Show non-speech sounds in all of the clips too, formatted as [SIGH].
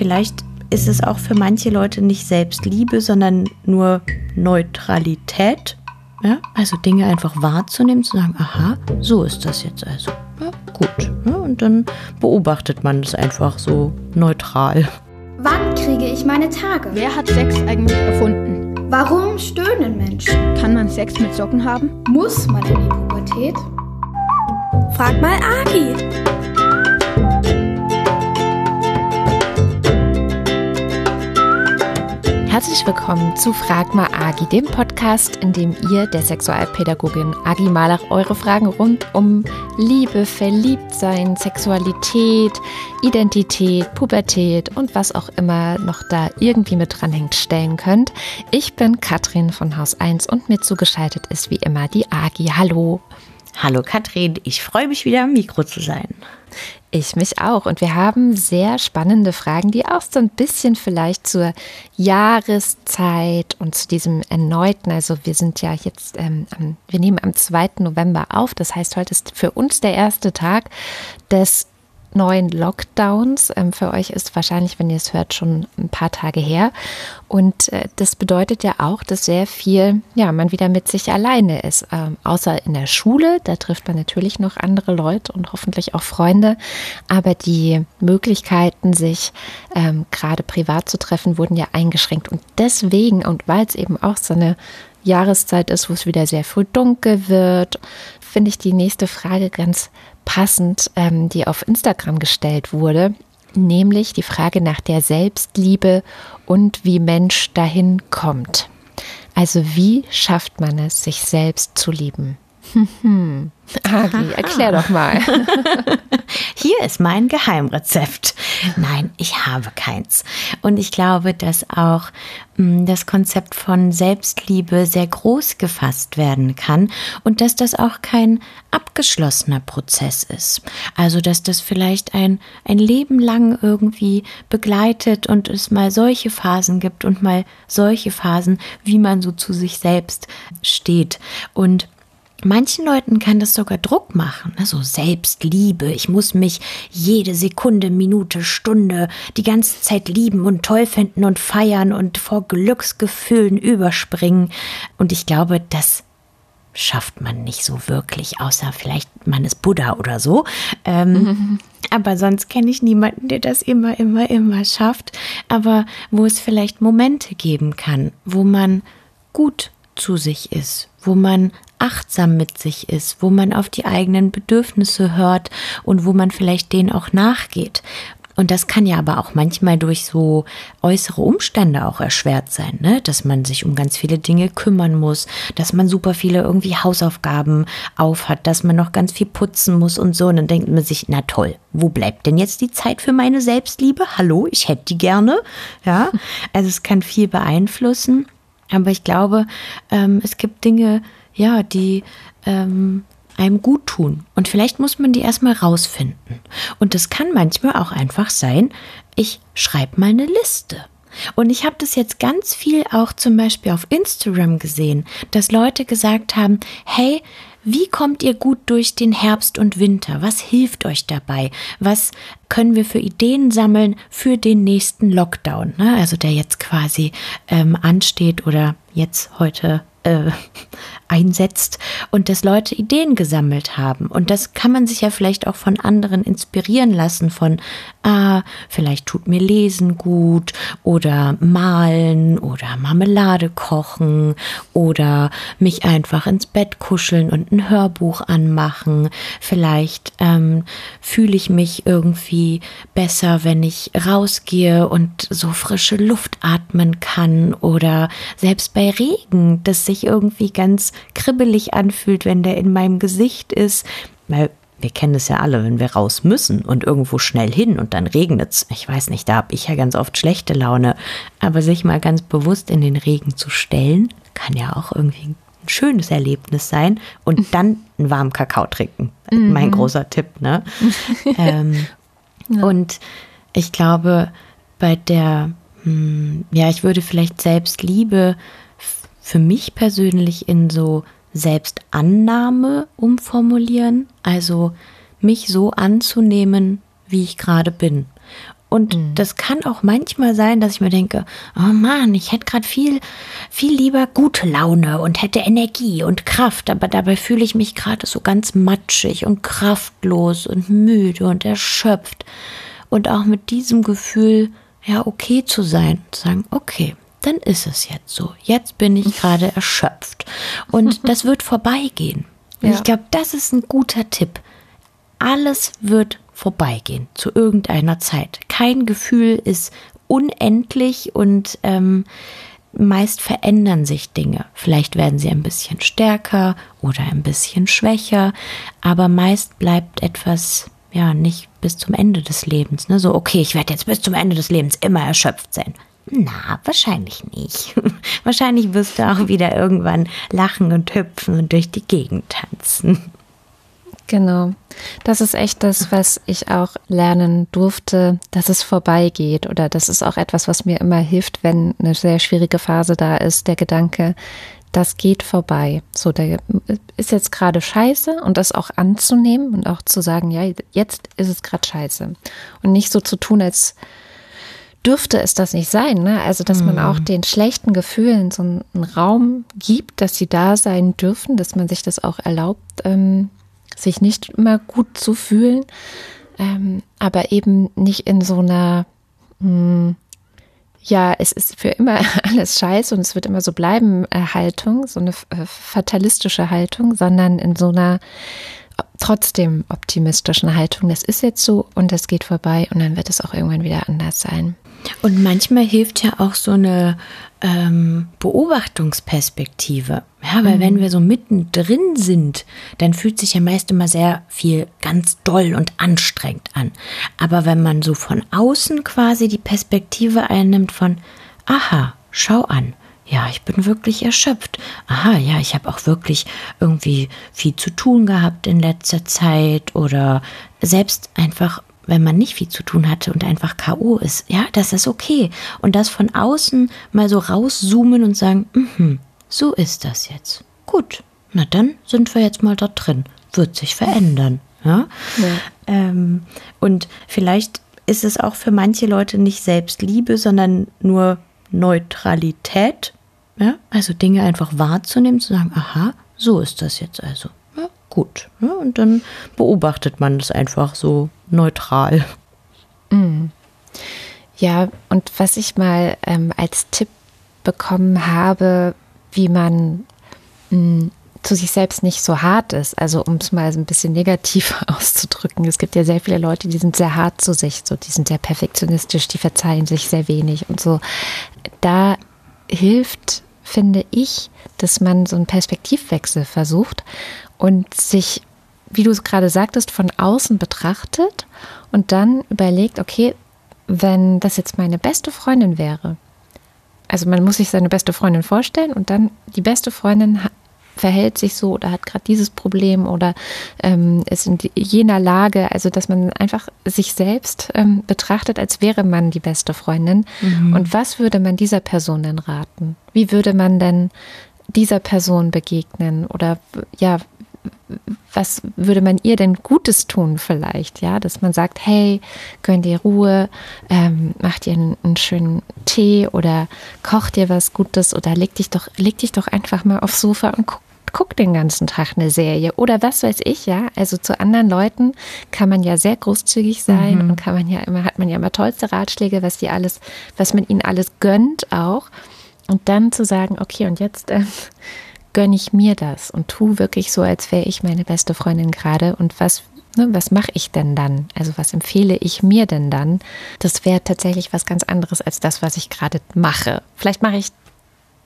vielleicht ist es auch für manche Leute nicht Selbstliebe, sondern nur Neutralität. Ja, also Dinge einfach wahrzunehmen, zu sagen, aha, so ist das jetzt also. Ja, gut. Ja, und dann beobachtet man es einfach so neutral. Wann kriege ich meine Tage? Wer hat Sex eigentlich erfunden? Warum stöhnen Menschen? Kann man Sex mit Socken haben? Muss man in die Pubertät? Frag mal Agi. Herzlich willkommen zu Frag mal Agi, dem Podcast, in dem ihr, der Sexualpädagogin Agi Malach, eure Fragen rund um Liebe, Verliebtsein, Sexualität, Identität, Pubertät und was auch immer noch da irgendwie mit dranhängt, stellen könnt. Ich bin Katrin von Haus 1 und mir zugeschaltet ist wie immer die Agi. Hallo. Hallo Katrin, ich freue mich wieder am Mikro zu sein. Ich mich auch. Und wir haben sehr spannende Fragen, die auch so ein bisschen vielleicht zur Jahreszeit und zu diesem erneuten, also wir sind ja jetzt, ähm, wir nehmen am 2. November auf. Das heißt, heute ist für uns der erste Tag des neuen Lockdowns. Ähm, für euch ist wahrscheinlich, wenn ihr es hört, schon ein paar Tage her. Und äh, das bedeutet ja auch, dass sehr viel, ja, man wieder mit sich alleine ist. Ähm, außer in der Schule, da trifft man natürlich noch andere Leute und hoffentlich auch Freunde. Aber die Möglichkeiten, sich ähm, gerade privat zu treffen, wurden ja eingeschränkt. Und deswegen, und weil es eben auch so eine Jahreszeit ist, wo es wieder sehr früh dunkel wird, finde ich die nächste Frage ganz passend, ähm, die auf Instagram gestellt wurde, nämlich die Frage nach der Selbstliebe und wie Mensch dahin kommt. Also wie schafft man es, sich selbst zu lieben? [LAUGHS] Agi, erklär doch mal. [LAUGHS] Hier ist mein Geheimrezept. Nein, ich habe keins. Und ich glaube, dass auch mm, das Konzept von Selbstliebe sehr groß gefasst werden kann und dass das auch kein abgeschlossener Prozess ist. Also, dass das vielleicht ein, ein Leben lang irgendwie begleitet und es mal solche Phasen gibt und mal solche Phasen, wie man so zu sich selbst steht. Und Manchen Leuten kann das sogar Druck machen, also Selbstliebe. Ich muss mich jede Sekunde, Minute, Stunde die ganze Zeit lieben und toll finden und feiern und vor Glücksgefühlen überspringen. Und ich glaube, das schafft man nicht so wirklich, außer vielleicht man ist Buddha oder so. Ähm, mhm. [LAUGHS] Aber sonst kenne ich niemanden, der das immer, immer, immer schafft. Aber wo es vielleicht Momente geben kann, wo man gut zu sich ist, wo man achtsam mit sich ist, wo man auf die eigenen Bedürfnisse hört und wo man vielleicht denen auch nachgeht. Und das kann ja aber auch manchmal durch so äußere Umstände auch erschwert sein, ne? dass man sich um ganz viele Dinge kümmern muss, dass man super viele irgendwie Hausaufgaben aufhat, dass man noch ganz viel putzen muss und so. Und dann denkt man sich, na toll, wo bleibt denn jetzt die Zeit für meine Selbstliebe? Hallo, ich hätte die gerne. Ja, also es kann viel beeinflussen. Aber ich glaube, ähm, es gibt Dinge, ja, die ähm, einem gut tun. Und vielleicht muss man die erstmal rausfinden. Und das kann manchmal auch einfach sein, ich schreibe mal eine Liste. Und ich habe das jetzt ganz viel auch zum Beispiel auf Instagram gesehen, dass Leute gesagt haben, hey, wie kommt ihr gut durch den Herbst und Winter? Was hilft euch dabei? Was können wir für Ideen sammeln für den nächsten Lockdown? Ne? Also der jetzt quasi ähm, ansteht oder jetzt heute äh, [LAUGHS] einsetzt und dass Leute Ideen gesammelt haben. Und das kann man sich ja vielleicht auch von anderen inspirieren lassen, von, ah, vielleicht tut mir Lesen gut oder malen oder Marmelade kochen oder mich einfach ins Bett kuscheln und ein Hörbuch anmachen. Vielleicht ähm, fühle ich mich irgendwie besser, wenn ich rausgehe und so frische Luft atmen kann oder selbst bei Regen, das sich irgendwie ganz kribbelig anfühlt, wenn der in meinem Gesicht ist. Weil wir kennen es ja alle, wenn wir raus müssen und irgendwo schnell hin und dann regnet es. Ich weiß nicht, da habe ich ja ganz oft schlechte Laune. Aber sich mal ganz bewusst in den Regen zu stellen, kann ja auch irgendwie ein schönes Erlebnis sein. Und dann einen warmen Kakao trinken. Mhm. Mein großer Tipp, ne? ähm, [LAUGHS] ja. Und ich glaube, bei der, hm, ja, ich würde vielleicht Selbstliebe für mich persönlich in so Selbstannahme umformulieren, also mich so anzunehmen, wie ich gerade bin. Und mhm. das kann auch manchmal sein, dass ich mir denke, oh Mann, ich hätte gerade viel, viel lieber gute Laune und hätte Energie und Kraft, aber dabei fühle ich mich gerade so ganz matschig und kraftlos und müde und erschöpft. Und auch mit diesem Gefühl, ja, okay zu sein, zu sagen, okay, dann ist es jetzt so. Jetzt bin ich gerade [LAUGHS] erschöpft. Und [LAUGHS] das wird vorbeigehen. Ja. Ich glaube, das ist ein guter Tipp. Alles wird vorbeigehen zu irgendeiner Zeit. Kein Gefühl ist unendlich und ähm, meist verändern sich Dinge. Vielleicht werden sie ein bisschen stärker oder ein bisschen schwächer, aber meist bleibt etwas ja nicht bis zum Ende des Lebens. Ne? So, okay, ich werde jetzt bis zum Ende des Lebens immer erschöpft sein. Na, wahrscheinlich nicht. [LAUGHS] wahrscheinlich wirst du auch wieder irgendwann lachen und hüpfen und durch die Gegend tanzen. Genau. Das ist echt das, was ich auch lernen durfte, dass es vorbeigeht. Oder das ist auch etwas, was mir immer hilft, wenn eine sehr schwierige Phase da ist. Der Gedanke, das geht vorbei. So, der ist jetzt gerade scheiße und das auch anzunehmen und auch zu sagen, ja, jetzt ist es gerade scheiße. Und nicht so zu tun, als dürfte es das nicht sein. Ne? Also, dass man auch mhm. den schlechten Gefühlen so einen Raum gibt, dass sie da sein dürfen, dass man sich das auch erlaubt, ähm, sich nicht immer gut zu fühlen, ähm, aber eben nicht in so einer, mh, hm, ja, es ist für immer [LAUGHS] alles scheiße und es wird immer so bleiben äh, Haltung, so eine äh, fatalistische Haltung, sondern in so einer trotzdem optimistischen Haltung. Das ist jetzt so und das geht vorbei und dann wird es auch irgendwann wieder anders sein. Und manchmal hilft ja auch so eine ähm, Beobachtungsperspektive. Ja, weil mhm. wenn wir so mittendrin sind, dann fühlt sich ja meist immer sehr viel ganz doll und anstrengend an. Aber wenn man so von außen quasi die Perspektive einnimmt von, aha, schau an, ja, ich bin wirklich erschöpft. Aha, ja, ich habe auch wirklich irgendwie viel zu tun gehabt in letzter Zeit oder selbst einfach wenn man nicht viel zu tun hatte und einfach K.O. ist, ja, das ist okay. Und das von außen mal so rauszoomen und sagen, mh, so ist das jetzt. Gut, na dann sind wir jetzt mal dort drin. Wird sich verändern. Ja? ja. Ähm, und vielleicht ist es auch für manche Leute nicht Selbstliebe, sondern nur Neutralität. Ja? Also Dinge einfach wahrzunehmen, zu sagen, aha, so ist das jetzt also gut. Ne? Und dann beobachtet man das einfach so neutral. Mhm. Ja, und was ich mal ähm, als Tipp bekommen habe, wie man mh, hm, zu sich selbst nicht so hart ist, also um es mal ein bisschen negativ [LAUGHS] auszudrücken. Es gibt ja sehr viele Leute, die sind sehr hart zu sich, so die sind sehr perfektionistisch, die verzeihen sich sehr wenig und so. Da hilft, finde ich, dass man so einen Perspektivwechsel versucht und sich, wie du es gerade sagtest, von außen betrachtet und dann überlegt, okay, wenn das jetzt meine beste Freundin wäre, also man muss sich seine beste Freundin vorstellen und dann die beste Freundin verhält sich so oder hat gerade dieses Problem oder ähm, ist in jener Lage, also dass man einfach sich selbst ähm, betrachtet, als wäre man die beste Freundin. Mhm. Und was würde man dieser Person denn raten? Wie würde man denn dieser Person begegnen? Oder ja, was würde man ihr denn Gutes tun vielleicht, ja, dass man sagt, hey, gönn dir Ruhe, ähm, mach dir einen, einen, schönen Tee oder koch dir was Gutes oder leg dich doch, leg dich doch einfach mal aufs Sofa und guck, guck den ganzen Tag eine Serie oder was weiß ich, ja. Also zu anderen Leuten kann man ja sehr großzügig sein mhm. und kann man ja immer, hat man ja immer tollste Ratschläge, was die alles, was man ihnen alles gönnt auch. Und dann zu sagen, okay, und jetzt äh, gönne ich mir das und tu wirklich so, als wäre ich meine beste Freundin gerade und was ne, was mache ich denn dann? Also was empfehle ich mir denn dann? Das wäre tatsächlich was ganz anderes als das, was ich gerade mache. Vielleicht mache ich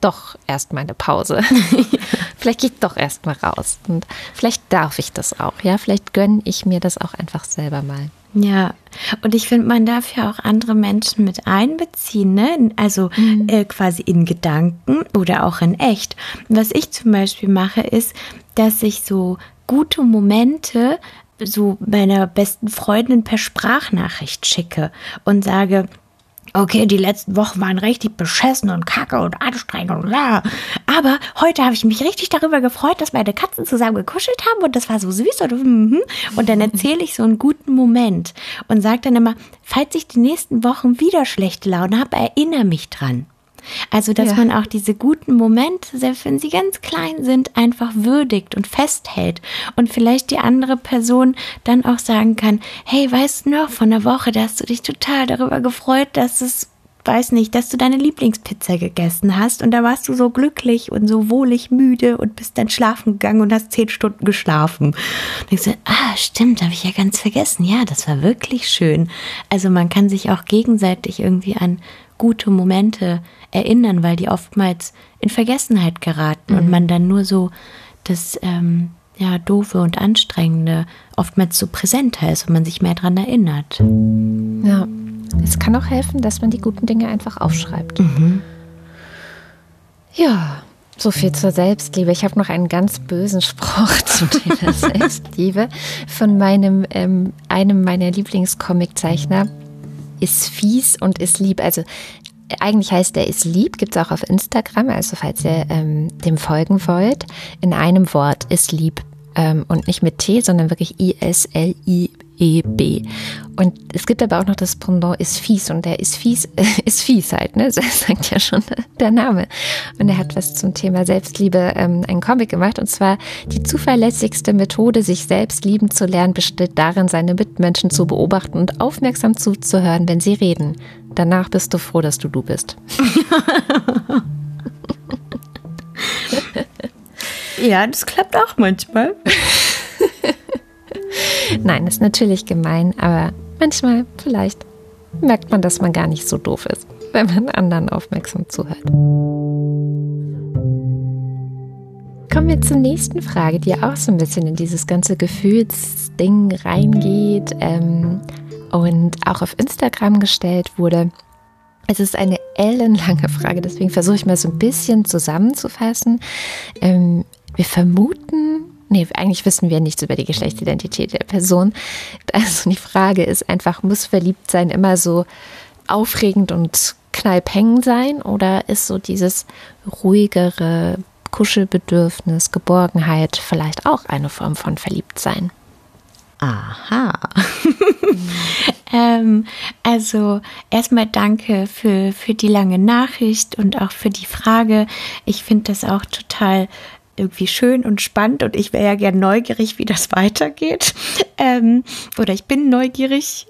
doch erst mal eine Pause. [LAUGHS] [LAUGHS] vielleicht gehe ich doch erst mal raus. Und vielleicht darf ich das auch. Ja, vielleicht gönne ich mir das auch einfach selber mal. Ja, und ich finde, man darf ja auch andere Menschen mit einbeziehen, ne? Also mhm. äh, quasi in Gedanken oder auch in echt. Was ich zum Beispiel mache, ist, dass ich so gute Momente so meiner besten Freundin per Sprachnachricht schicke und sage, okay, die letzten Wochen waren richtig beschissen und kacke und anstrengend und bla. Aber heute habe ich mich richtig darüber gefreut, dass meine Katzen zusammen gekuschelt haben und das war so süß und, mhm. und dann erzähle ich so einen guten Moment und sage dann immer, falls ich die nächsten Wochen wieder schlechte Laune habe, erinnere mich dran. Also, dass ja. man auch diese guten Momente, selbst wenn sie ganz klein sind, einfach würdigt und festhält und vielleicht die andere Person dann auch sagen kann, hey, weißt du noch, von der Woche, da hast du dich total darüber gefreut, dass es weiß nicht, dass du deine Lieblingspizza gegessen hast und da warst du so glücklich und so wohlig müde und bist dann schlafen gegangen und hast zehn Stunden geschlafen. Und ich so, ah, stimmt, habe ich ja ganz vergessen. Ja, das war wirklich schön. Also man kann sich auch gegenseitig irgendwie an gute Momente erinnern, weil die oftmals in Vergessenheit geraten mhm. und man dann nur so das ähm, ja, doofe und anstrengende oftmals so präsenter ist und man sich mehr daran erinnert. Ja, es kann auch helfen, dass man die guten Dinge einfach aufschreibt. Mhm. Ja, so viel zur Selbstliebe. Ich habe noch einen ganz bösen Spruch [LAUGHS] zum Thema Selbstliebe von meinem ähm, einem meiner Lieblingscomiczeichner. Ist fies und ist lieb. Also eigentlich heißt er ist lieb, gibt es auch auf Instagram, also falls ihr ähm, dem folgen wollt. In einem Wort ist lieb ähm, und nicht mit T, sondern wirklich I-S-L-I-E-B. Und es gibt aber auch noch das Pendant ist fies und der ist fies, äh, [LAUGHS] ist fies halt, ne? Das [LAUGHS] sagt ja schon der Name. Und er hat was zum Thema Selbstliebe, ähm, einen Comic gemacht und zwar die zuverlässigste Methode, sich selbst lieben zu lernen, besteht darin, seine Mitmenschen zu beobachten und aufmerksam zuzuhören, wenn sie reden. Danach bist du froh, dass du du bist. [LAUGHS] ja, das klappt auch manchmal. Nein, ist natürlich gemein, aber manchmal vielleicht merkt man, dass man gar nicht so doof ist, wenn man anderen aufmerksam zuhört. Kommen wir zur nächsten Frage, die auch so ein bisschen in dieses ganze Gefühlsding reingeht. Ähm, und auch auf Instagram gestellt wurde. Es ist eine ellenlange Frage, deswegen versuche ich mal so ein bisschen zusammenzufassen. Ähm, wir vermuten, nee, eigentlich wissen wir nichts über die Geschlechtsidentität der Person. Also die Frage ist einfach, muss verliebt sein immer so aufregend und knallpeng sein oder ist so dieses ruhigere Kuschelbedürfnis, Geborgenheit vielleicht auch eine Form von Verliebtsein? Aha. [LAUGHS] ähm, also erstmal danke für, für die lange Nachricht und auch für die Frage. Ich finde das auch total irgendwie schön und spannend und ich wäre ja gern neugierig, wie das [LAUGHS] weitergeht. Ähm, oder ich bin neugierig.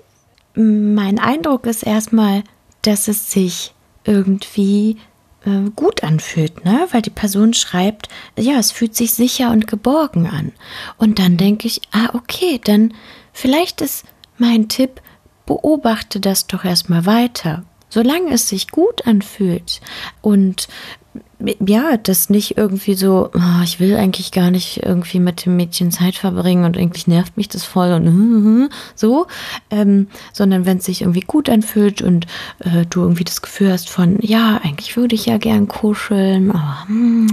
Mein Eindruck ist erstmal, dass es sich irgendwie äh, gut anfühlt, ne? Weil die Person schreibt, ja, es fühlt sich sicher und geborgen an. Und dann denke ich, ah, okay, dann vielleicht ist mein Tipp, beobachte das doch erstmal weiter. Solange es sich gut anfühlt und ja, das nicht irgendwie so, oh, ich will eigentlich gar nicht irgendwie mit dem Mädchen Zeit verbringen und eigentlich nervt mich das voll und so, ähm, sondern wenn es sich irgendwie gut anfühlt und äh, du irgendwie das Gefühl hast von, ja, eigentlich würde ich ja gern kuscheln, aber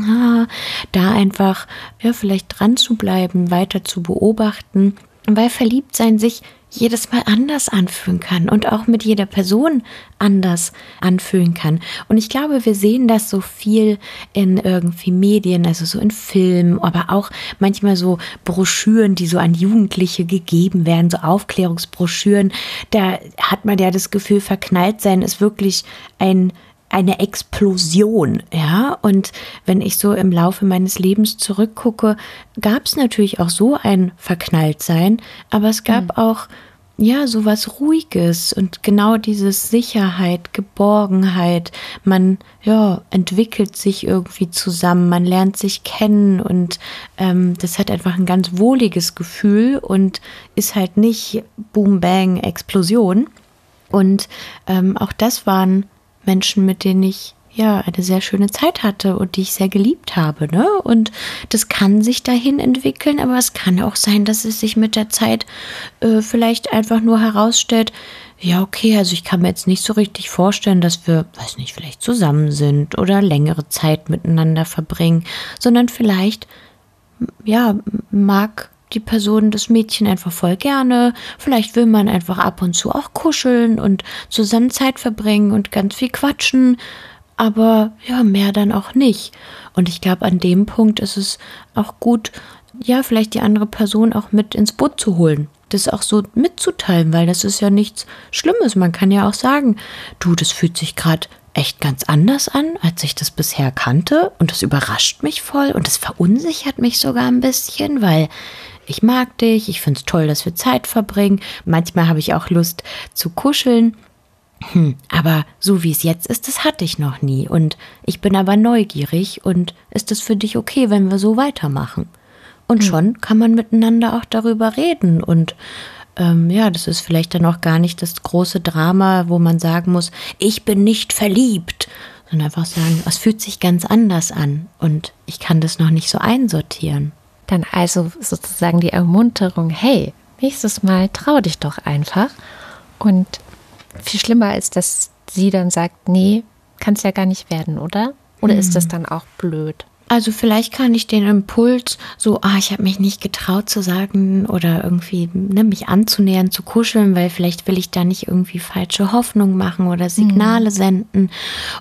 ah, da einfach, ja, vielleicht dran zu bleiben, weiter zu beobachten, weil verliebt sein sich jedes Mal anders anfühlen kann und auch mit jeder Person anders anfühlen kann. Und ich glaube, wir sehen das so viel in irgendwie Medien, also so in Filmen, aber auch manchmal so Broschüren, die so an Jugendliche gegeben werden, so Aufklärungsbroschüren. Da hat man ja das Gefühl, verknallt sein ist wirklich ein eine Explosion, ja. Und wenn ich so im Laufe meines Lebens zurückgucke, gab es natürlich auch so ein Verknalltsein, aber es gab mhm. auch ja, so was Ruhiges und genau dieses Sicherheit, Geborgenheit. Man, ja, entwickelt sich irgendwie zusammen, man lernt sich kennen und ähm, das hat einfach ein ganz wohliges Gefühl und ist halt nicht Boom, Bang, Explosion. Und ähm, auch das waren Menschen, mit denen ich ja eine sehr schöne Zeit hatte und die ich sehr geliebt habe. Ne? Und das kann sich dahin entwickeln, aber es kann auch sein, dass es sich mit der Zeit äh, vielleicht einfach nur herausstellt, ja, okay, also ich kann mir jetzt nicht so richtig vorstellen, dass wir, weiß nicht, vielleicht zusammen sind oder längere Zeit miteinander verbringen, sondern vielleicht, ja, mag die Person, das Mädchen einfach voll gerne. Vielleicht will man einfach ab und zu auch kuscheln und zusammen Zeit verbringen und ganz viel quatschen. Aber ja, mehr dann auch nicht. Und ich glaube, an dem Punkt ist es auch gut, ja, vielleicht die andere Person auch mit ins Boot zu holen. Das auch so mitzuteilen, weil das ist ja nichts Schlimmes. Man kann ja auch sagen, du, das fühlt sich gerade echt ganz anders an, als ich das bisher kannte. Und das überrascht mich voll und das verunsichert mich sogar ein bisschen, weil ich mag dich, ich finde es toll, dass wir Zeit verbringen. Manchmal habe ich auch Lust zu kuscheln. Hm, aber so wie es jetzt ist, das hatte ich noch nie. Und ich bin aber neugierig und ist es für dich okay, wenn wir so weitermachen? Und hm. schon kann man miteinander auch darüber reden. Und ähm, ja, das ist vielleicht dann auch gar nicht das große Drama, wo man sagen muss, ich bin nicht verliebt, sondern einfach sagen, es fühlt sich ganz anders an und ich kann das noch nicht so einsortieren. Dann also sozusagen die Ermunterung, hey, nächstes Mal trau dich doch einfach. Und viel schlimmer ist, dass sie dann sagt, nee, kann es ja gar nicht werden, oder? Oder hm. ist das dann auch blöd? Also vielleicht kann ich den Impuls so, ah, ich habe mich nicht getraut zu sagen oder irgendwie ne, mich anzunähern, zu kuscheln, weil vielleicht will ich da nicht irgendwie falsche Hoffnung machen oder Signale mhm. senden.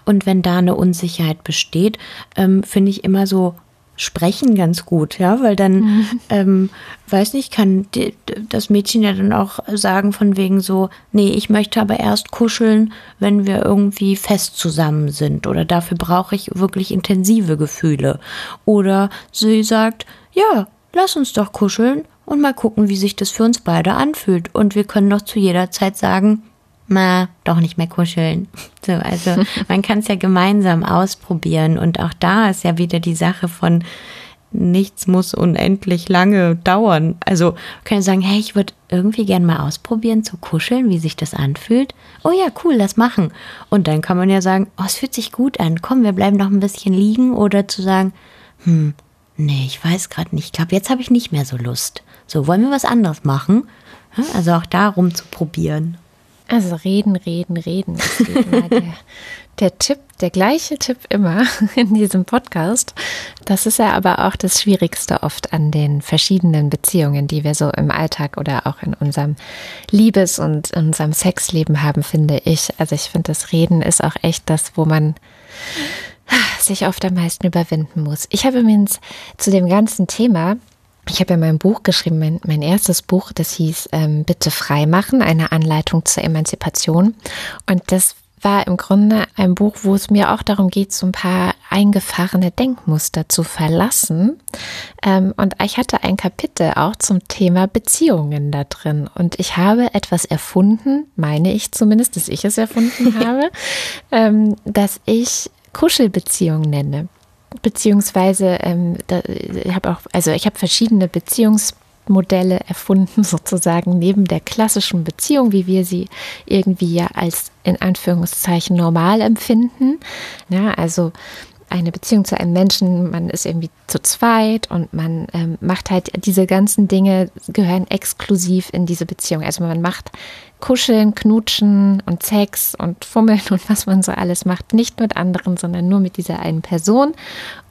Und wenn da eine Unsicherheit besteht, ähm, finde ich immer so, sprechen ganz gut, ja, weil dann, mhm. [LAUGHS] ähm, weiß nicht, kann die, das Mädchen ja dann auch sagen von wegen so, nee, ich möchte aber erst kuscheln, wenn wir irgendwie fest zusammen sind oder dafür brauche ich wirklich intensive Gefühle. Oder sie sagt, ja, lass uns doch kuscheln und mal gucken, wie sich das für uns beide anfühlt. Und wir können doch zu jeder Zeit sagen, na, doch nicht mehr kuscheln. [LAUGHS] So, also [LAUGHS] man kann es ja gemeinsam ausprobieren und auch da ist ja wieder die Sache von nichts muss unendlich lange dauern. Also können sagen, hey, ich würde irgendwie gern mal ausprobieren zu kuscheln, wie sich das anfühlt. Oh ja, cool, das machen. Und dann kann man ja sagen, oh, es fühlt sich gut an. Komm, wir bleiben noch ein bisschen liegen oder zu sagen, hm, nee, ich weiß gerade nicht. Ich glaube, jetzt habe ich nicht mehr so Lust. So, wollen wir was anderes machen? Also auch darum zu probieren. Also reden, reden, reden ist [LAUGHS] der, der Tipp, der gleiche Tipp immer [LAUGHS] in diesem Podcast. Das ist ja aber auch das Schwierigste oft an den verschiedenen Beziehungen, die wir so im Alltag oder auch in unserem Liebes- und in unserem Sexleben haben, finde ich. Also ich finde, das Reden ist auch echt das, wo man sich oft am meisten überwinden muss. Ich habe übrigens zu dem ganzen Thema ich habe ja mein Buch geschrieben, mein, mein erstes Buch, das hieß ähm, Bitte frei machen, eine Anleitung zur Emanzipation. Und das war im Grunde ein Buch, wo es mir auch darum geht, so ein paar eingefahrene Denkmuster zu verlassen. Ähm, und ich hatte ein Kapitel auch zum Thema Beziehungen da drin. Und ich habe etwas erfunden, meine ich zumindest, dass ich es erfunden [LAUGHS] habe, ähm, dass ich Kuschelbeziehung nenne beziehungsweise ähm, da, ich habe auch, also ich habe verschiedene Beziehungsmodelle erfunden, [LAUGHS] sozusagen neben der klassischen Beziehung, wie wir sie irgendwie ja als in Anführungszeichen normal empfinden. Ja, also eine Beziehung zu einem Menschen, man ist irgendwie zu zweit und man ähm, macht halt diese ganzen Dinge, gehören exklusiv in diese Beziehung. Also man macht Kuscheln, Knutschen und Sex und Fummeln und was man so alles macht, nicht mit anderen, sondern nur mit dieser einen Person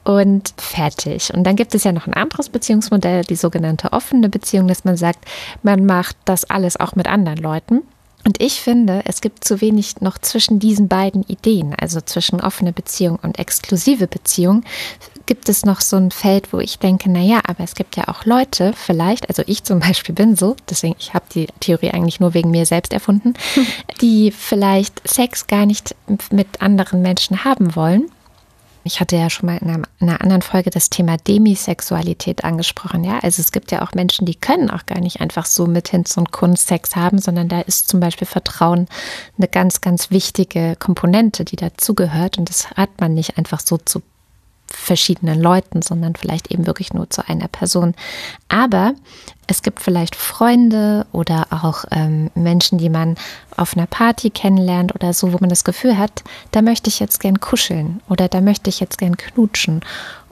und fertig. Und dann gibt es ja noch ein anderes Beziehungsmodell, die sogenannte offene Beziehung, dass man sagt, man macht das alles auch mit anderen Leuten. Und ich finde, es gibt zu wenig noch zwischen diesen beiden Ideen, also zwischen offene Beziehung und exklusive Beziehung, gibt es noch so ein Feld, wo ich denke, naja, aber es gibt ja auch Leute, vielleicht, also ich zum [LAUGHS] Beispiel bin so, deswegen, ich habe die Theorie eigentlich nur wegen mir selbst erfunden, [LAUGHS] die vielleicht Sex gar nicht mit anderen Menschen haben wollen ich hatte ja schon mal in einer, in einer, anderen Folge das Thema Demisexualität angesprochen. Ja, also es gibt ja auch Menschen, die können auch gar nicht einfach so mit Hinz und Kunst Sex haben, sondern da ist zum Beispiel Vertrauen eine ganz, ganz wichtige Komponente, die dazugehört. Und das hat man nicht einfach so zu verschiedenen Leuten, sondern vielleicht eben wirklich nur zu einer Person. Aber es gibt vielleicht Freunde oder auch ähm, Menschen, die man auf einer Party kennenlernt oder so, wo man das Gefühl hat, da möchte ich jetzt gern kuscheln oder da möchte ich jetzt gern knutschen.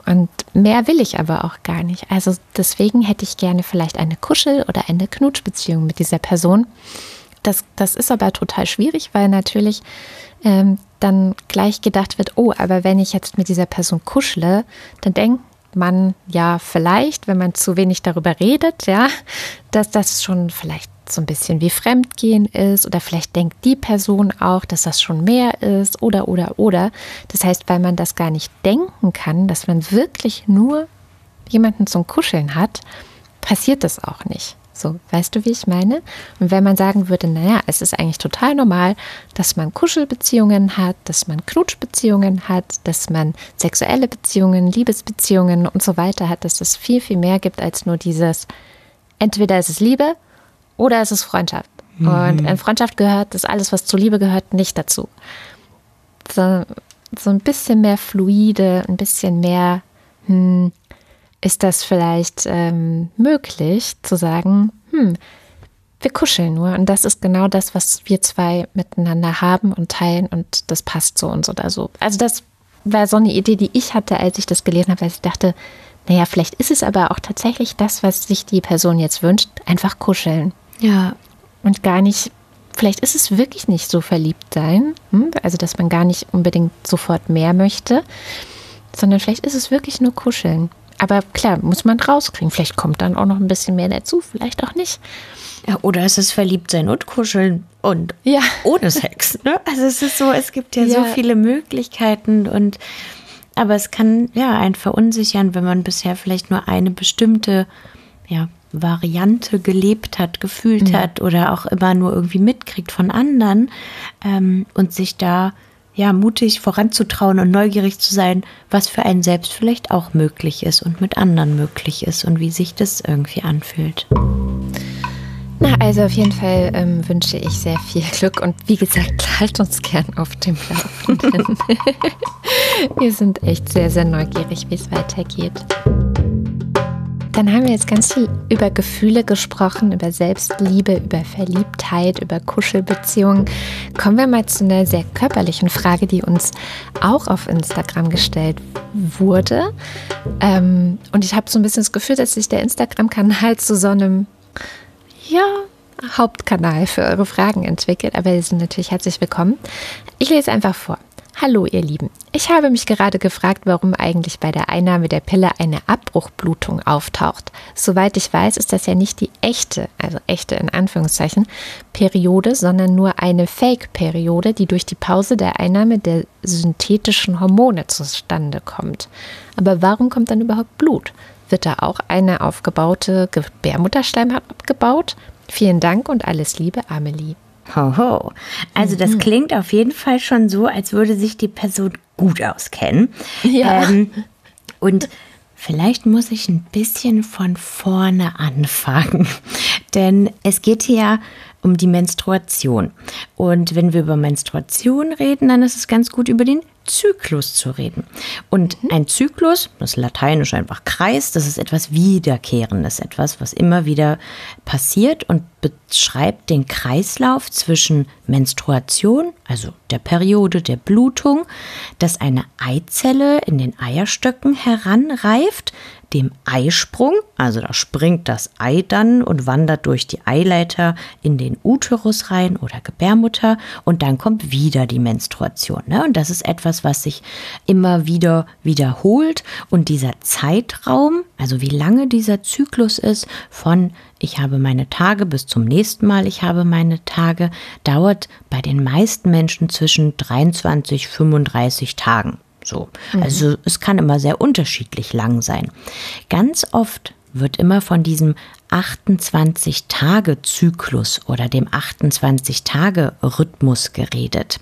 Und mehr will ich aber auch gar nicht. Also deswegen hätte ich gerne vielleicht eine Kuschel- oder eine Knutschbeziehung mit dieser Person. Das, das ist aber total schwierig, weil natürlich ähm, dann gleich gedacht wird, oh, aber wenn ich jetzt mit dieser Person kuschle, dann denkt man ja vielleicht, wenn man zu wenig darüber redet, ja, dass das schon vielleicht so ein bisschen wie Fremdgehen ist oder vielleicht denkt die Person auch, dass das schon mehr ist oder oder oder. Das heißt, weil man das gar nicht denken kann, dass man wirklich nur jemanden zum Kuscheln hat, passiert das auch nicht. So, weißt du, wie ich meine? Und wenn man sagen würde, naja, es ist eigentlich total normal, dass man Kuschelbeziehungen hat, dass man Knutschbeziehungen hat, dass man sexuelle Beziehungen, Liebesbeziehungen und so weiter hat, dass es viel, viel mehr gibt als nur dieses, entweder ist es Liebe oder ist es Freundschaft. Mhm. Und in Freundschaft gehört das alles, was zur Liebe gehört, nicht dazu. So, so ein bisschen mehr fluide, ein bisschen mehr, hm, ist das vielleicht ähm, möglich zu sagen, hm, wir kuscheln nur und das ist genau das, was wir zwei miteinander haben und teilen und das passt so und so oder so. Also das war so eine Idee, die ich hatte, als ich das gelesen habe, weil ich dachte, naja, vielleicht ist es aber auch tatsächlich das, was sich die Person jetzt wünscht, einfach kuscheln. Ja. Und gar nicht, vielleicht ist es wirklich nicht so verliebt sein, hm? also dass man gar nicht unbedingt sofort mehr möchte, sondern vielleicht ist es wirklich nur kuscheln. Aber klar, muss man rauskriegen. Vielleicht kommt dann auch noch ein bisschen mehr dazu, vielleicht auch nicht. Ja, oder es ist Verliebtsein und Kuscheln und ja. ohne Sex. Ne? Also es ist so, es gibt ja, ja, so viele Möglichkeiten und aber es kann ja einen verunsichern, wenn man bisher vielleicht nur eine bestimmte ja, Variante gelebt hat, gefühlt mhm. hat oder auch immer nur irgendwie mitkriegt von anderen ähm, und sich da ja, mutig voranzutrauen und neugierig zu sein, was für einen selbst vielleicht auch möglich ist und mit anderen möglich ist und wie sich das irgendwie anfühlt. Na, also auf jeden Fall ähm, wünsche ich sehr viel [LAUGHS] Glück und wie gesagt, halt uns gern auf dem Laufenden. [LAUGHS] Wir sind echt sehr, sehr neugierig, wie es weitergeht. Dann haben wir jetzt ganz viel über Gefühle gesprochen, über Selbstliebe, über Verliebtheit, über Kuschelbeziehungen. Kommen wir mal zu einer sehr körperlichen Frage, die uns auch auf Instagram gestellt wurde. Ähm, und ich habe so ein bisschen das Gefühl, dass sich der Instagram-Kanal zu so einem, ja, Hauptkanal für eure Fragen entwickelt. Aber ihr sind natürlich herzlich willkommen. Ich lese einfach vor. Hallo ihr Lieben, ich habe mich gerade gefragt, warum eigentlich bei der Einnahme der Pille eine Abbruchblutung auftaucht. Soweit ich weiß, ist das ja nicht die echte, also echte in Anführungszeichen, Periode, sondern nur eine Fake-Periode, die durch die Pause der Einnahme der synthetischen Hormone zustande kommt. Aber warum kommt dann überhaupt Blut? Wird da auch eine aufgebaute Gebärmutterschleimhaut abgebaut? Vielen Dank und alles Liebe, Amelie. Hoho. Also das mhm. klingt auf jeden Fall schon so, als würde sich die Person gut auskennen. Ja. Ähm, und vielleicht muss ich ein bisschen von vorne anfangen. [LAUGHS] Denn es geht hier um die Menstruation. Und wenn wir über Menstruation reden, dann ist es ganz gut, über den Zyklus zu reden. Und mhm. ein Zyklus, das ist lateinisch einfach Kreis, das ist etwas Wiederkehrendes, etwas, was immer wieder passiert und beschreibt den Kreislauf zwischen Menstruation, also der Periode der Blutung, dass eine Eizelle in den Eierstöcken heranreift, dem Eisprung, also da springt das Ei dann und wandert durch die Eileiter in den Uterus rein oder Gebärmutter und dann kommt wieder die Menstruation. Ne? Und das ist etwas, was sich immer wieder wiederholt und dieser Zeitraum, also wie lange dieser Zyklus ist von ich habe meine Tage bis zum nächsten Mal, ich habe meine Tage, dauert bei den meisten Menschen zwischen 23, 35 Tagen. So. Mhm. Also es kann immer sehr unterschiedlich lang sein. Ganz oft wird immer von diesem 28-Tage-Zyklus oder dem 28-Tage-Rhythmus geredet.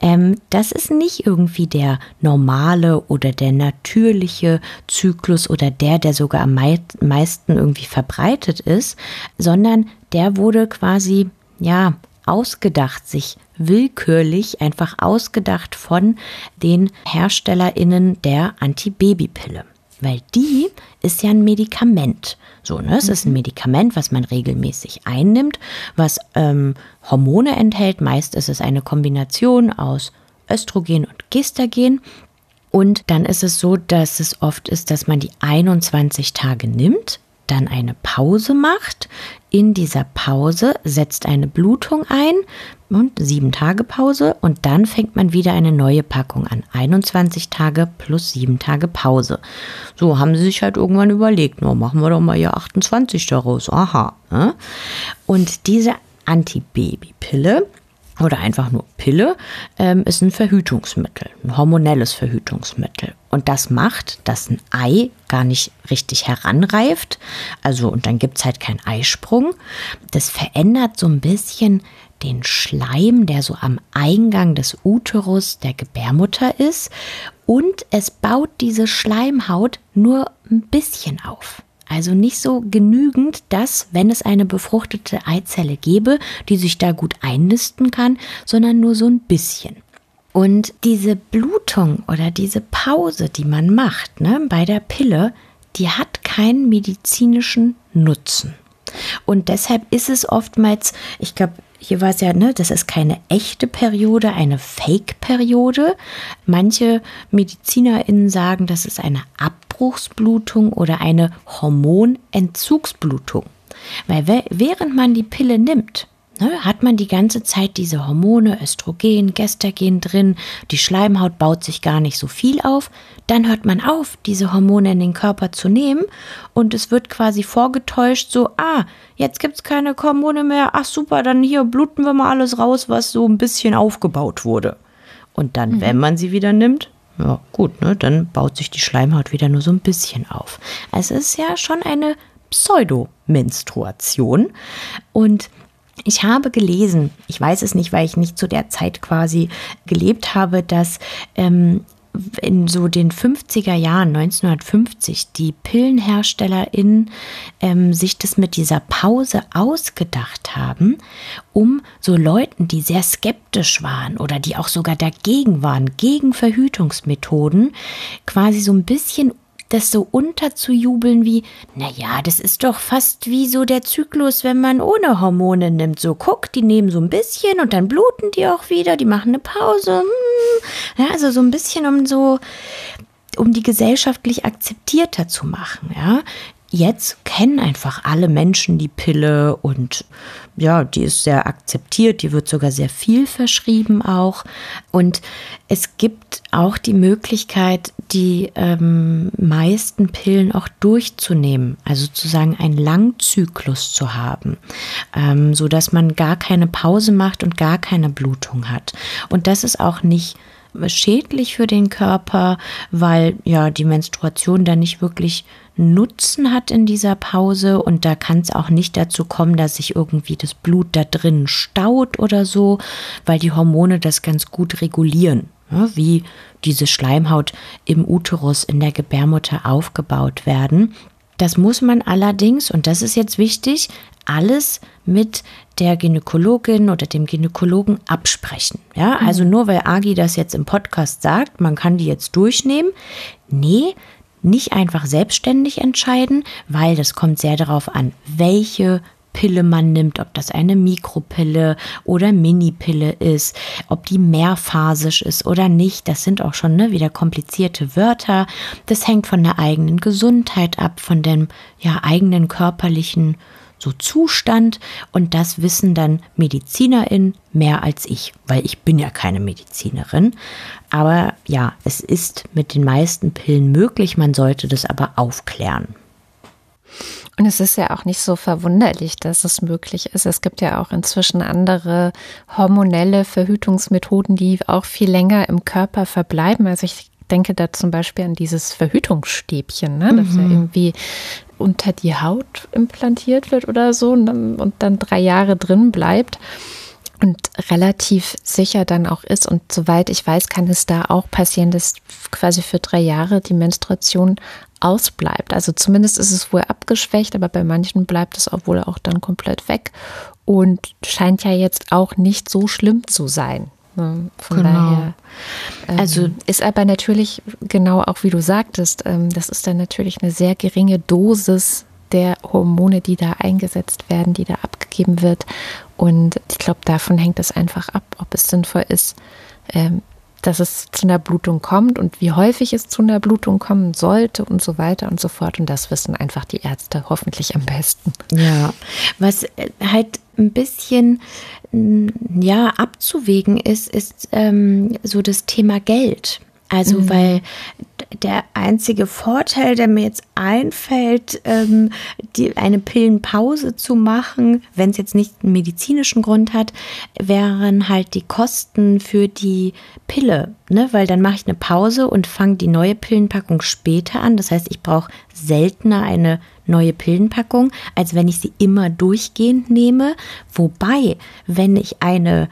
Ähm, das ist nicht irgendwie der normale oder der natürliche Zyklus oder der, der sogar am meisten irgendwie verbreitet ist, sondern der wurde quasi, ja, ausgedacht, sich willkürlich einfach ausgedacht von den HerstellerInnen der Antibabypille. Weil die ist ja ein Medikament. So, ne? Es mhm. ist ein mhm. Medikament, was man regelmäßig einnimmt, was ähm, Hormone enthält. Meist ist es eine Kombination aus Östrogen und Gestagen. Und dann ist es so, dass es oft ist, dass man die 21 Tage nimmt dann eine Pause macht. In dieser Pause setzt eine Blutung ein und sieben Tage Pause und dann fängt man wieder eine neue Packung an. 21 Tage plus sieben Tage Pause. So haben sie sich halt irgendwann überlegt, no, machen wir doch mal hier 28 daraus. Aha. Ne? Und diese Antibabypille oder einfach nur Pille, ähm, ist ein Verhütungsmittel, ein hormonelles Verhütungsmittel. Und das macht, dass ein Ei gar nicht richtig heranreift. Also, und dann gibt es halt keinen Eisprung. Das verändert so ein bisschen den Schleim, der so am Eingang des Uterus der Gebärmutter ist. Und es baut diese Schleimhaut nur ein bisschen auf. Also nicht so genügend, dass, wenn es eine befruchtete Eizelle gäbe, die sich da gut einnisten kann, sondern nur so ein bisschen. Und diese Blutung oder diese Pause, die man macht ne, bei der Pille, die hat keinen medizinischen Nutzen. Und deshalb ist es oftmals, ich glaube, hier war es ja, ne, das ist keine echte Periode, eine Fake-Periode. Manche MedizinerInnen sagen, das ist eine Abbruchsblutung oder eine Hormonentzugsblutung. Weil während man die Pille nimmt, ne, hat man die ganze Zeit diese Hormone, Östrogen, Gestagen drin, die Schleimhaut baut sich gar nicht so viel auf, dann hört man auf, diese Hormone in den Körper zu nehmen und es wird quasi vorgetäuscht, so, ah, jetzt gibt es keine Hormone mehr, ach super, dann hier bluten wir mal alles raus, was so ein bisschen aufgebaut wurde. Und dann, mhm. wenn man sie wieder nimmt, ja gut, ne, dann baut sich die Schleimhaut wieder nur so ein bisschen auf. Also es ist ja schon eine Pseudomenstruation und ich habe gelesen, ich weiß es nicht, weil ich nicht zu der Zeit quasi gelebt habe, dass ähm, in so den 50er Jahren, 1950, die PillenherstellerInnen ähm, sich das mit dieser Pause ausgedacht haben, um so Leuten, die sehr skeptisch waren oder die auch sogar dagegen waren, gegen Verhütungsmethoden, quasi so ein bisschen das so unterzujubeln wie, naja, das ist doch fast wie so der Zyklus, wenn man ohne Hormone nimmt. So, guck, die nehmen so ein bisschen und dann bluten die auch wieder, die machen eine Pause. Hm. Ja, also so ein bisschen um so, um die gesellschaftlich akzeptierter zu machen, ja. Jetzt kennen einfach alle Menschen die Pille und ja, die ist sehr akzeptiert, die wird sogar sehr viel verschrieben auch. Und es gibt auch die Möglichkeit, die ähm, meisten Pillen auch durchzunehmen, also sozusagen einen Langzyklus zu haben, ähm, so dass man gar keine Pause macht und gar keine Blutung hat. Und das ist auch nicht schädlich für den Körper, weil ja die Menstruation dann nicht wirklich Nutzen hat in dieser Pause und da kann es auch nicht dazu kommen, dass sich irgendwie das Blut da drin staut oder so, weil die Hormone das ganz gut regulieren, ja, wie diese Schleimhaut im Uterus in der Gebärmutter aufgebaut werden. Das muss man allerdings, und das ist jetzt wichtig, alles mit der Gynäkologin oder dem Gynäkologen absprechen. Ja, also nur weil Agi das jetzt im Podcast sagt, man kann die jetzt durchnehmen. Nee, nicht einfach selbstständig entscheiden, weil das kommt sehr darauf an, welche Pille man nimmt, ob das eine Mikropille oder Minipille ist, ob die mehrphasisch ist oder nicht. Das sind auch schon ne, wieder komplizierte Wörter. Das hängt von der eigenen Gesundheit ab, von dem ja eigenen körperlichen so Zustand und das wissen dann MedizinerInnen mehr als ich, weil ich bin ja keine Medizinerin. Aber ja, es ist mit den meisten Pillen möglich, man sollte das aber aufklären. Und es ist ja auch nicht so verwunderlich, dass es möglich ist. Es gibt ja auch inzwischen andere hormonelle Verhütungsmethoden, die auch viel länger im Körper verbleiben. Also ich denke da zum Beispiel an dieses Verhütungsstäbchen, ne? das mhm. ja irgendwie unter die Haut implantiert wird oder so und dann, und dann drei Jahre drin bleibt und relativ sicher dann auch ist. Und soweit ich weiß, kann es da auch passieren, dass quasi für drei Jahre die Menstruation ausbleibt. Also zumindest ist es wohl abgeschwächt, aber bei manchen bleibt es auch wohl auch dann komplett weg und scheint ja jetzt auch nicht so schlimm zu sein. Ne? Von genau. daher. Ähm, also ist aber natürlich genau auch wie du sagtest, ähm, das ist dann natürlich eine sehr geringe Dosis der Hormone, die da eingesetzt werden, die da abgegeben wird. Und ich glaube, davon hängt es einfach ab, ob es sinnvoll ist, ähm, dass es zu einer Blutung kommt und wie häufig es zu einer Blutung kommen sollte und so weiter und so fort. Und das wissen einfach die Ärzte hoffentlich am besten. Ja, was äh, halt ein bisschen ja abzuwägen ist, ist ähm, so das Thema Geld. Also, mhm. weil der einzige Vorteil, der mir jetzt einfällt, ähm, die, eine Pillenpause zu machen, wenn es jetzt nicht einen medizinischen Grund hat, wären halt die Kosten für die Pille. Ne? Weil dann mache ich eine Pause und fange die neue Pillenpackung später an. Das heißt, ich brauche seltener eine neue Pillenpackung, als wenn ich sie immer durchgehend nehme. Wobei, wenn ich eine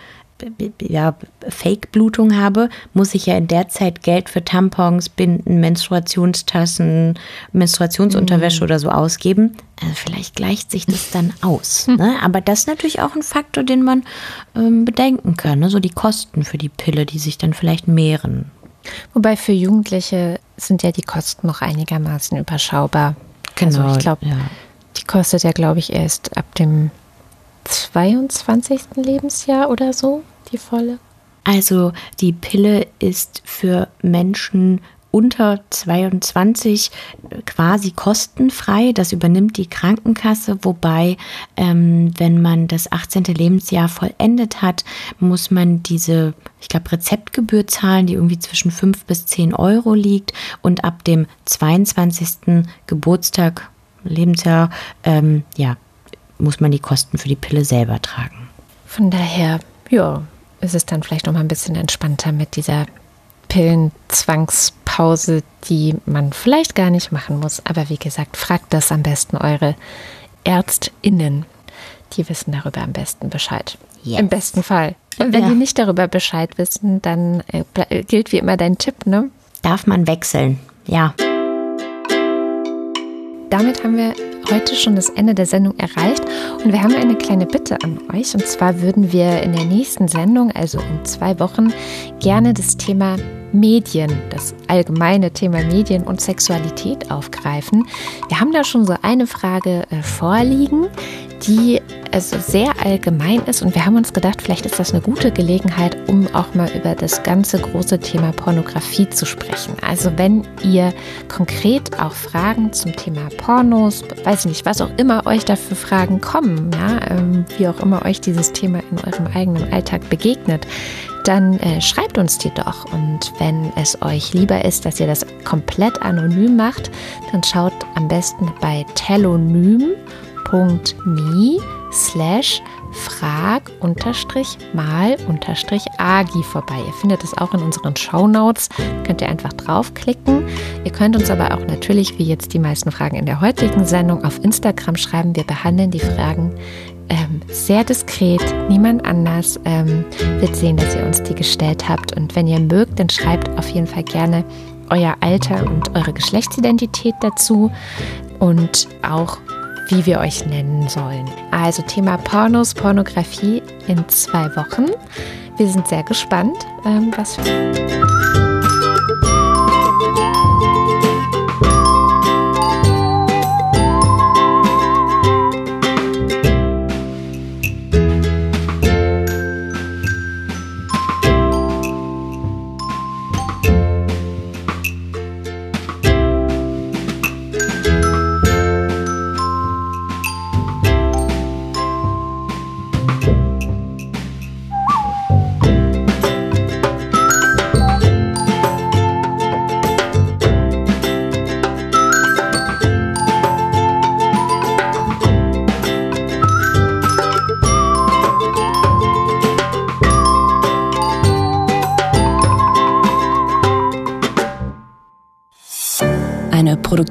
ja, Fake-Blutung habe, muss ich ja in der Zeit Geld für Tampons, Binden, Menstruationstassen, Menstruationsunterwäsche mhm. oder so ausgeben. Also vielleicht gleicht sich das dann [LAUGHS] aus. Ne? Aber das ist natürlich auch ein Faktor, den man ähm, bedenken kann. Ne? So die Kosten für die Pille, die sich dann vielleicht mehren. Wobei für Jugendliche sind ja die Kosten noch einigermaßen überschaubar. Genau. Also ich glaube, ja. die kostet ja, glaube ich, erst ab dem 22. Lebensjahr oder so, die volle? Also die Pille ist für Menschen unter 22 quasi kostenfrei. Das übernimmt die Krankenkasse, wobei, ähm, wenn man das 18. Lebensjahr vollendet hat, muss man diese, ich glaube, Rezeptgebühr zahlen, die irgendwie zwischen 5 bis 10 Euro liegt. Und ab dem 22. Geburtstag, Lebensjahr, ähm, ja, muss man die Kosten für die Pille selber tragen. Von daher, ja, ist es dann vielleicht noch mal ein bisschen entspannter mit dieser Pillenzwangspause, die man vielleicht gar nicht machen muss. Aber wie gesagt, fragt das am besten eure ÄrztInnen. Die wissen darüber am besten Bescheid. Yes. Im besten Fall. Und wenn ja. die nicht darüber Bescheid wissen, dann äh, gilt wie immer dein Tipp, ne? Darf man wechseln, ja. Damit haben wir heute schon das Ende der Sendung erreicht und wir haben eine kleine Bitte an euch. Und zwar würden wir in der nächsten Sendung, also in zwei Wochen, gerne das Thema Medien, das allgemeine Thema Medien und Sexualität aufgreifen. Wir haben da schon so eine Frage äh, vorliegen, die also sehr allgemein ist und wir haben uns gedacht, vielleicht ist das eine gute Gelegenheit, um auch mal über das ganze große Thema Pornografie zu sprechen. Also wenn ihr konkret auch Fragen zum Thema Pornos, weiß ich nicht, was auch immer euch dafür Fragen kommen, ja, ähm, wie auch immer euch dieses Thema in eurem eigenen Alltag begegnet, dann äh, schreibt uns die doch. Und wenn es euch lieber ist, dass ihr das komplett anonym macht, dann schaut am besten bei telonym.me slash frag mal agi vorbei. Ihr findet es auch in unseren Shownotes. Könnt ihr einfach draufklicken. Ihr könnt uns aber auch natürlich, wie jetzt die meisten Fragen in der heutigen Sendung, auf Instagram schreiben. Wir behandeln die Fragen ähm, sehr diskret. Niemand anders ähm, wird sehen, dass ihr uns die gestellt habt. Und wenn ihr mögt, dann schreibt auf jeden Fall gerne euer Alter und eure Geschlechtsidentität dazu und auch wie wir euch nennen sollen. Also Thema Pornos, Pornografie in zwei Wochen. Wir sind sehr gespannt, ähm, was.